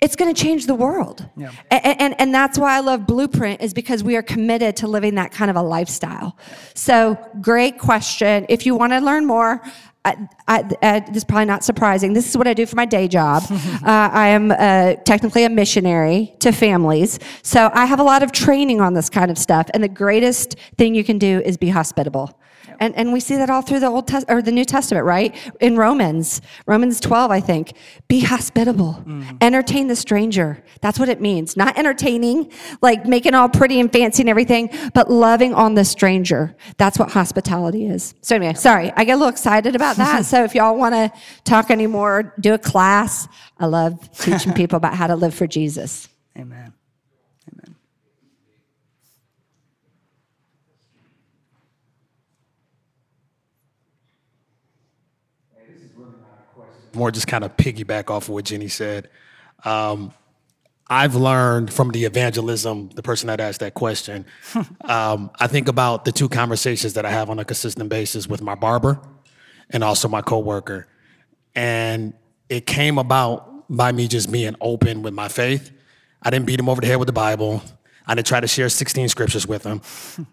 it's going to change the world. Yeah. And, and, and that's why I love Blueprint is because we are committed to living that kind of a lifestyle. So great question. If you want to learn more, I, I, I, this is probably not surprising. This is what I do for my day job. uh, I am uh, technically a missionary to families. So I have a lot of training on this kind of stuff. And the greatest thing you can do is be hospitable. And, and we see that all through the Old Test or the New Testament, right? In Romans, Romans 12, I think. Be hospitable. Mm. Entertain the stranger. That's what it means. Not entertaining, like making all pretty and fancy and everything, but loving on the stranger. That's what hospitality is. So anyway, sorry, I get a little excited about that. so if y'all want to talk anymore, do a class. I love teaching people about how to live for Jesus. Amen. More just kind of piggyback off of what Jenny said. Um, I've learned from the evangelism, the person that asked that question. um, I think about the two conversations that I have on a consistent basis with my barber and also my coworker, and it came about by me just being open with my faith. I didn't beat him over the head with the Bible. I didn't try to share 16 scriptures with him.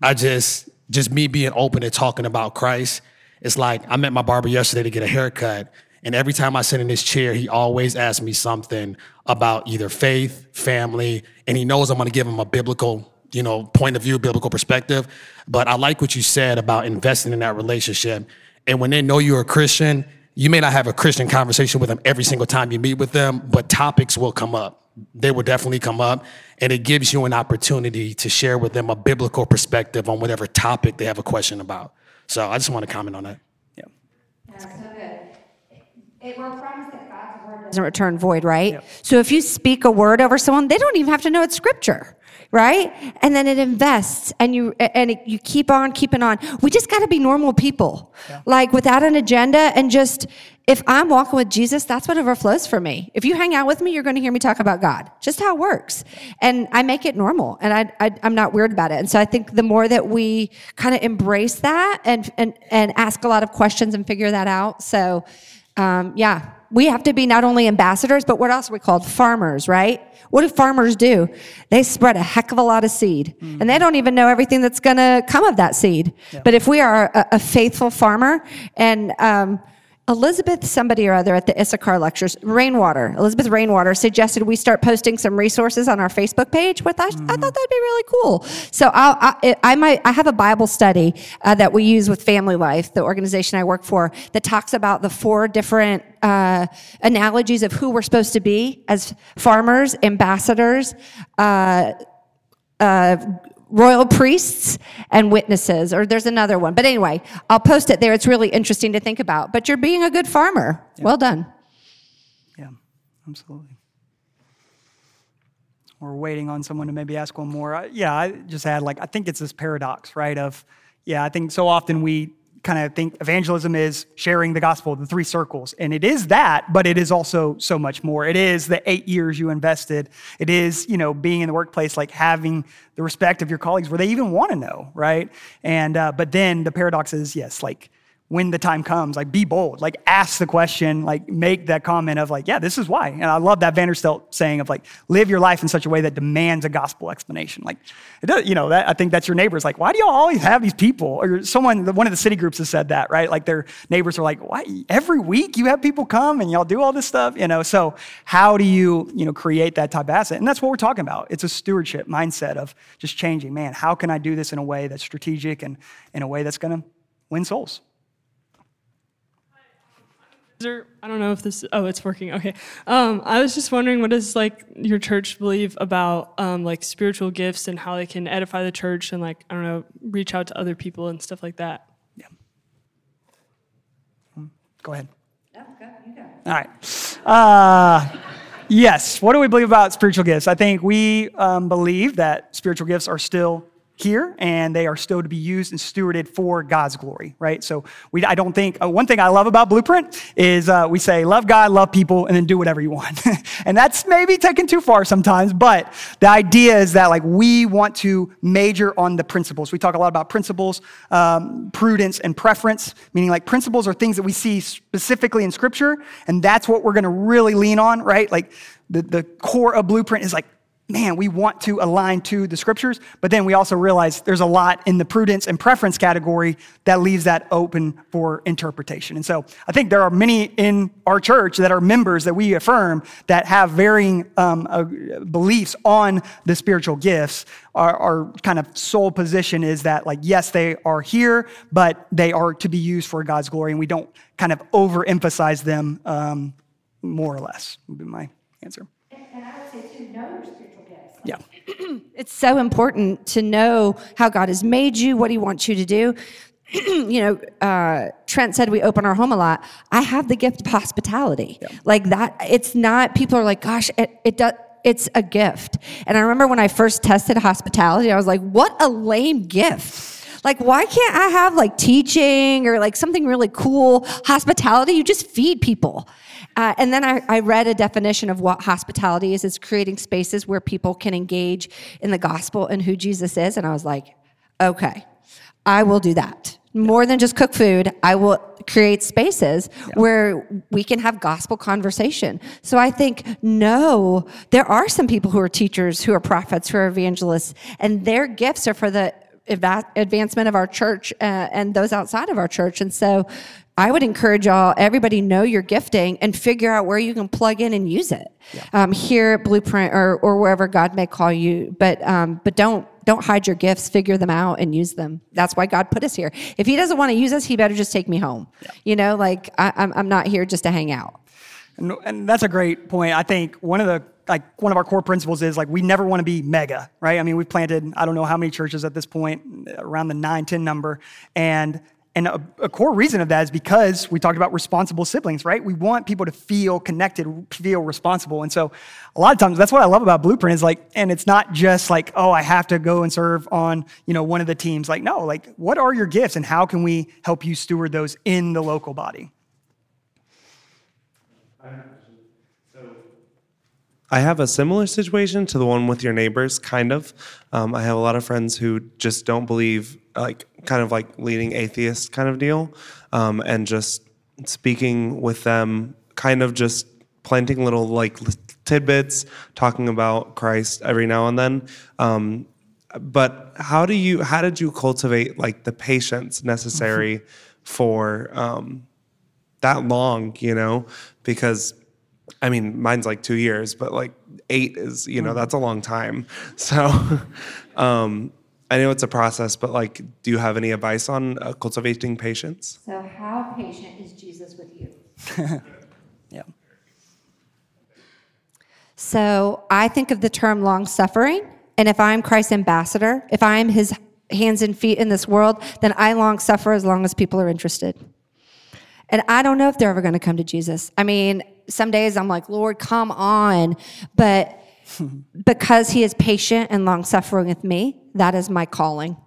I just, just me being open and talking about Christ. It's like I met my barber yesterday to get a haircut, and every time I sit in his chair, he always asks me something about either faith, family, and he knows I'm going to give him a biblical, you know, point of view, biblical perspective. But I like what you said about investing in that relationship. And when they know you're a Christian, you may not have a Christian conversation with them every single time you meet with them, but topics will come up. They will definitely come up, and it gives you an opportunity to share with them a biblical perspective on whatever topic they have a question about. So I just want to comment on that. Yeah. That's so good. It, we're promised that God's word doesn't return void, right? So if you speak a word over someone, they don't even have to know it's scripture, right? And then it invests, and you and it, you keep on keeping on. We just got to be normal people, like without an agenda, and just if I'm walking with Jesus, that's what overflows for me. If you hang out with me, you're going to hear me talk about God. Just how it works, and I make it normal, and I, I I'm not weird about it. And so I think the more that we kind of embrace that and and and ask a lot of questions and figure that out, so um, yeah, we have to be not only ambassadors, but what else are we called? Farmers, right? What do farmers do? They spread a heck of a lot of seed, and they don't even know everything that's going to come of that seed. But if we are a, a faithful farmer, and um, Elizabeth, somebody or other at the Issachar lectures, Rainwater, Elizabeth Rainwater suggested we start posting some resources on our Facebook page. With us, I thought that'd be really cool. So I'll, I, I might, I have a Bible study uh, that we use with Family Life, the organization I work for, that talks about the four different uh, analogies of who we're supposed to be as farmers, ambassadors, uh, uh, royal priests and witnesses, or there's another one. But anyway, I'll post it there. It's really interesting to think about. But you're being a good farmer. Well done. Yeah, absolutely. We're waiting on someone to maybe ask one more. I, yeah, I just had like, I think it's this paradox, right? Of, yeah, I think so often we kind of think evangelism is sharing the gospel, the three circles. And it is that, but it is also so much more. It is the eight years you invested. It is, you know, being in the workplace, like having the respect of your colleagues where they even want to know, right? And, uh, but then the paradox is, yes, like, when the time comes, like be bold, like ask the question, like make that comment of like, yeah, this is why. And I love that Vanderstelt saying of like, live your life in such a way that demands a gospel explanation. Like, it does, you know, that I think that's your neighbors. Like, why do y'all always have these people? Or someone, one of the city groups has said that, right? Like their neighbors are like, why every week you have people come and y'all do all this stuff, you know? So how do you, you know, create that type of asset? And that's what we're talking about. It's a stewardship mindset of just changing, man, how can I do this in a way that's strategic and in a way that's going to win souls? Is there, I don't know if this. Oh, it's working. Okay. Um, I was just wondering, what does like your church believe about um, like spiritual gifts and how they can edify the church and like I don't know, reach out to other people and stuff like that. Yeah. Hmm, Go ahead. All right. Uh, yes. What do we believe about spiritual gifts? I think we um, believe that spiritual gifts are still here and they are still to be used and stewarded for God's glory, right? So we, I don't think, uh, one thing I love about Blueprint is uh, we say, love God, love people, and then do whatever you want. and that's maybe taken too far sometimes, but the idea is that like we want to major on the principles. We talk a lot about principles, um, prudence, and preference, meaning like principles are things that we see specifically in scripture, and that's what we're gonna really lean on, right? Like the, the core of Blueprint is like man, we want to align to the scriptures, but then we also realize there's a lot in the prudence and preference category that leaves that open for interpretation. And so I think there are many in our church that are members that we affirm that have varying um, uh, beliefs on the spiritual gifts. Our, our kind of sole position is that, like, yes, they are here, but they are to be used for God's glory, and we don't kind of overemphasize them um, more or less, would be my answer. And I would say, too. It's so important to know how God has made you, what He wants you to do. you know, uh, Trent said we open our home a lot. I have the gift of hospitality. Like that, it's not, people are like, gosh, it, it does. It's a gift. And I remember when I first tested hospitality, I was like, what a lame gift. Like, why can't I have like teaching or like something really cool? Hospitality, you just feed people. Uh, and then I, I read a definition of what hospitality is it's creating spaces where people can engage in the gospel and who Jesus is. And I was like, okay, I will do that. More than just cook food, I will create spaces where we can have gospel conversation. So I think, no, there are some people who are teachers, who are prophets, who are evangelists, and their gifts are for the advancement of our church uh, and those outside of our church. And so I would encourage y'all, everybody know your gifting and figure out where you can plug in and use it. Um, here at Blueprint or, or wherever God may call you, but, um, but don't, don't hide your gifts, figure them out and use them. That's why God put us here. If he doesn't want to use us, he better just take me home. You know, like I, I'm, I'm not here just to hang out. And, and that's a great point. I think one of the like one of our core principles is like we never want to be mega, right? I mean, we've planted I don't know how many churches at this point, around the nine, 10 number, and and a, a core reason of that is because we talked about responsible siblings, right? We want people to feel connected, feel responsible, and so a lot of times that's what I love about Blueprint is like, and it's not just like oh I have to go and serve on you know one of the teams. Like no, like what are your gifts and how can we help you steward those in the local body? I have a similar situation to the one with your neighbors, kind of. Um, I have a lot of friends who just don't believe, like, kind of like leading atheist kind of deal, um, and just speaking with them, kind of just planting little like tidbits, talking about Christ every now and then. Um, but how do you? How did you cultivate like the patience necessary for um, that long? You know, because I mean, mine's like two years, but like eight is, you know, that's a long time. So um, I know it's a process, but like, do you have any advice on uh, cultivating patience? So how patient is Jesus with you? Yeah. So I think of the term long suffering. And if I'm Christ's ambassador, if I'm his hands and feet in this world, then I long suffer as long as people are interested. And I don't know if they're ever going to come to Jesus. I mean, some days I'm like, Lord, come on. But because he is patient and long suffering with me, that is my calling.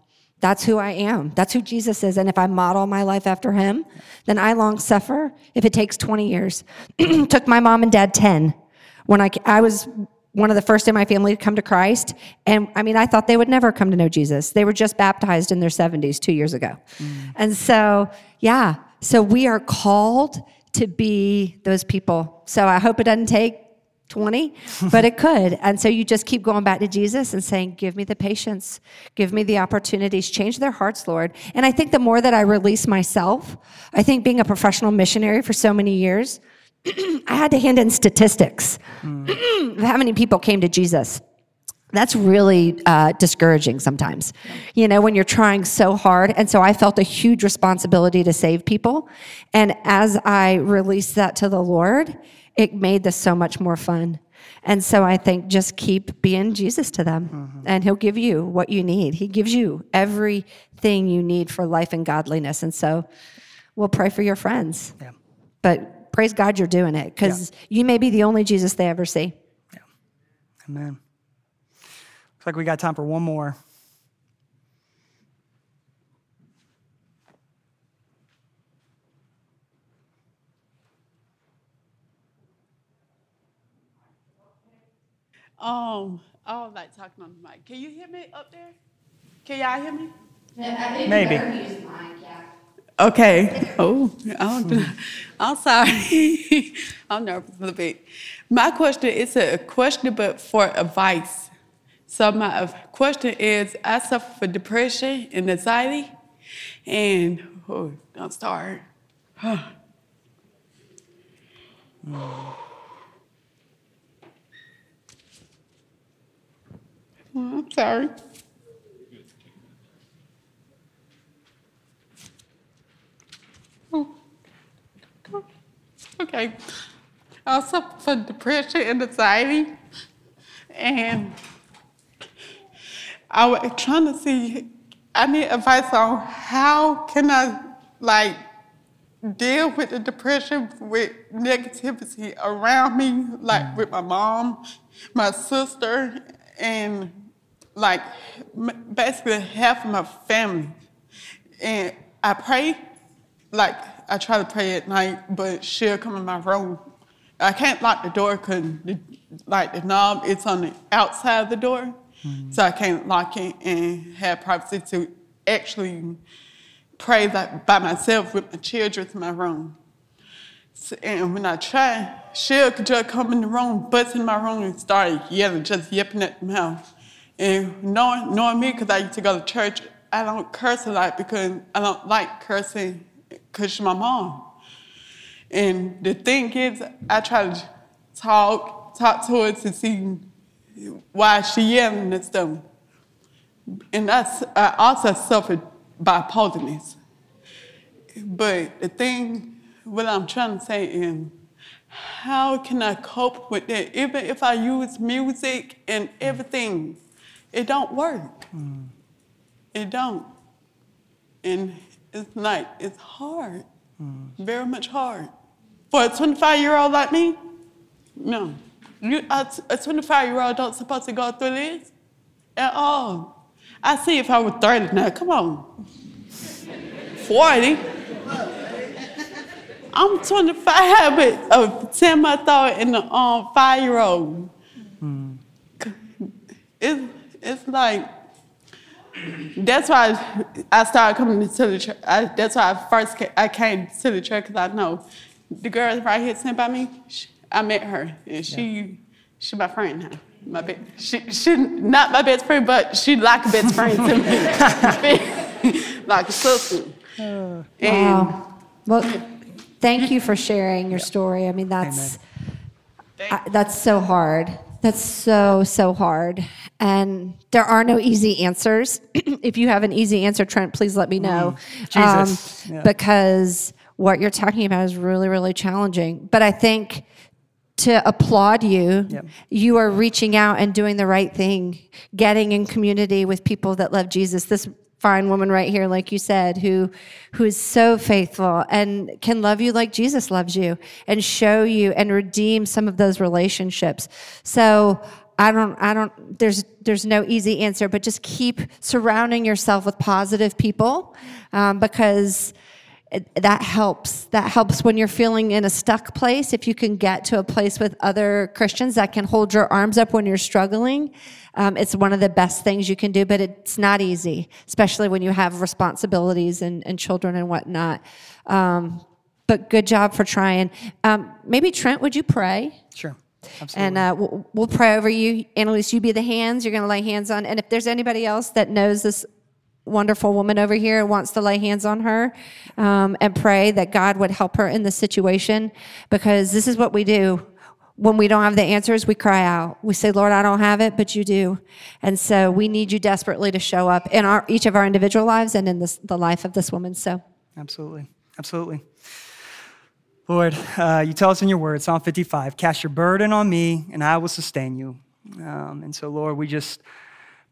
That's who I am. That's who Jesus is. And if I model my life after him, then I long suffer if it takes 20 years. Took my mom and dad 10 when I, I was one of the first in my family to come to Christ. And I mean, I thought they would never come to know Jesus. They were just baptized in their 70s two years ago. Mm. And so, yeah, so we are called to be those people. So I hope it doesn't take 20, but it could. And so you just keep going back to Jesus and saying, Give me the patience, give me the opportunities, change their hearts, Lord. And I think the more that I release myself, I think being a professional missionary for so many years, I had to hand in statistics of how many people came to Jesus. That's really uh, discouraging sometimes, you know, when you're trying so hard. And so I felt a huge responsibility to save people. And as I released that to the Lord, it made this so much more fun. And so I think just keep being Jesus to them, mm-hmm. and He'll give you what you need. He gives you everything you need for life and godliness. And so we'll pray for your friends. Yeah. But praise God you're doing it because you may be the only Jesus they ever see. Yeah. Amen. Looks like we got time for one more. Um, I like talking on the mic. Can you hear me up there? Can y'all hear me? Maybe. Okay. Oh, I'm, I'm sorry. I'm nervous a little bit. My question is a question, but for advice. So my question is, I suffer from depression and anxiety, and oh, don't start. Mm, I'm sorry. Mm. Okay. I suffer from depression and anxiety. And I was trying to see, I need advice on how can I like deal with the depression with negativity around me, like mm. with my mom, my sister, and like basically half of my family. And I pray, like I try to pray at night, but she'll come in my room. I can't lock the door because the, like the knob it's on the outside of the door, mm-hmm. so I can't lock it and have privacy to actually pray like by myself with my children in my room. So, and when I try, she'll just come in the room, bust in my room, and start yelling, just yipping at the mouth. And knowing, knowing me, because I used to go to church, I don't curse a lot because I don't like cursing because she's my mom. And the thing is, I try to talk, talk to her to see why she yelling and stuff. And that's, I also suffered bipolarness. But the thing, what I'm trying to say is, how can I cope with that? Even if I use music and everything, it don't work. It don't. And it's like, it's hard, very much hard. For a 25 year old like me, no. You, a, a 25 year old don't supposed to go through this at all. I see if I was 30 now, come on. 40. I'm 25, but uh, send my thought in the um, five year old. It's, it's like, that's why I started coming to the church. I, that's why I first came, I came to the church because I know the girl right here sent by me. She, I met her and she she my friend now. My be, she she not my best friend, but she like a best friend to me, like a sister. Oh, and Wow. Well, thank you for sharing your story. I mean, that's I, that's so hard. That's so so hard. And there are no easy answers. if you have an easy answer, Trent, please let me know. Um, Jesus. Yeah. Because what you're talking about is really really challenging. But I think to applaud you. Yep. You are reaching out and doing the right thing, getting in community with people that love Jesus. This fine woman right here, like you said, who who is so faithful and can love you like Jesus loves you and show you and redeem some of those relationships. So I don't I don't there's there's no easy answer, but just keep surrounding yourself with positive people um, because that helps. That helps when you're feeling in a stuck place. If you can get to a place with other Christians that can hold your arms up when you're struggling, um, it's one of the best things you can do. But it's not easy, especially when you have responsibilities and, and children and whatnot. Um, but good job for trying. Um, maybe Trent, would you pray? Sure. Absolutely. And uh, we'll, we'll pray over you. Annalise, you be the hands. You're going to lay hands on. And if there's anybody else that knows this wonderful woman over here wants to lay hands on her um, and pray that God would help her in this situation, because this is what we do. When we don't have the answers, we cry out. We say, Lord, I don't have it, but you do. And so we need you desperately to show up in our, each of our individual lives and in this, the life of this woman. So Absolutely. Absolutely. Lord, uh, you tell us in your word, Psalm 55, cast your burden on me and I will sustain you. Um, and so, Lord, we just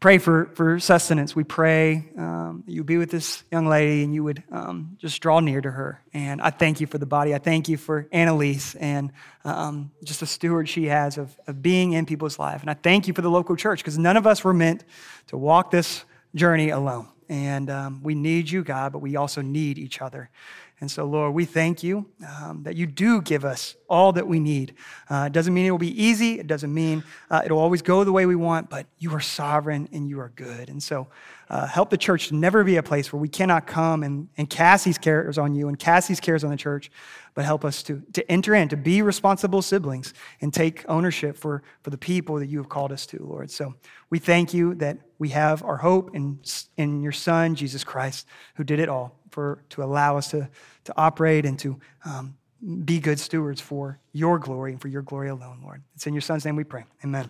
pray for, for sustenance. We pray um, you be with this young lady and you would um, just draw near to her. And I thank you for the body. I thank you for Annalise and um, just the steward she has of, of being in people's life. And I thank you for the local church because none of us were meant to walk this journey alone. And um, we need you, God, but we also need each other. And so, Lord, we thank you um, that you do give us all that we need. Uh, it doesn't mean it will be easy. It doesn't mean uh, it'll always go the way we want, but you are sovereign and you are good. And so, uh, help the church never be a place where we cannot come and, and cast these cares on you and cast these cares on the church, but help us to, to enter in, to be responsible siblings and take ownership for, for the people that you have called us to, Lord. So we thank you that we have our hope in, in your Son, Jesus Christ, who did it all for, to allow us to, to operate and to um, be good stewards for your glory and for your glory alone, Lord. It's in your Son's name we pray. Amen.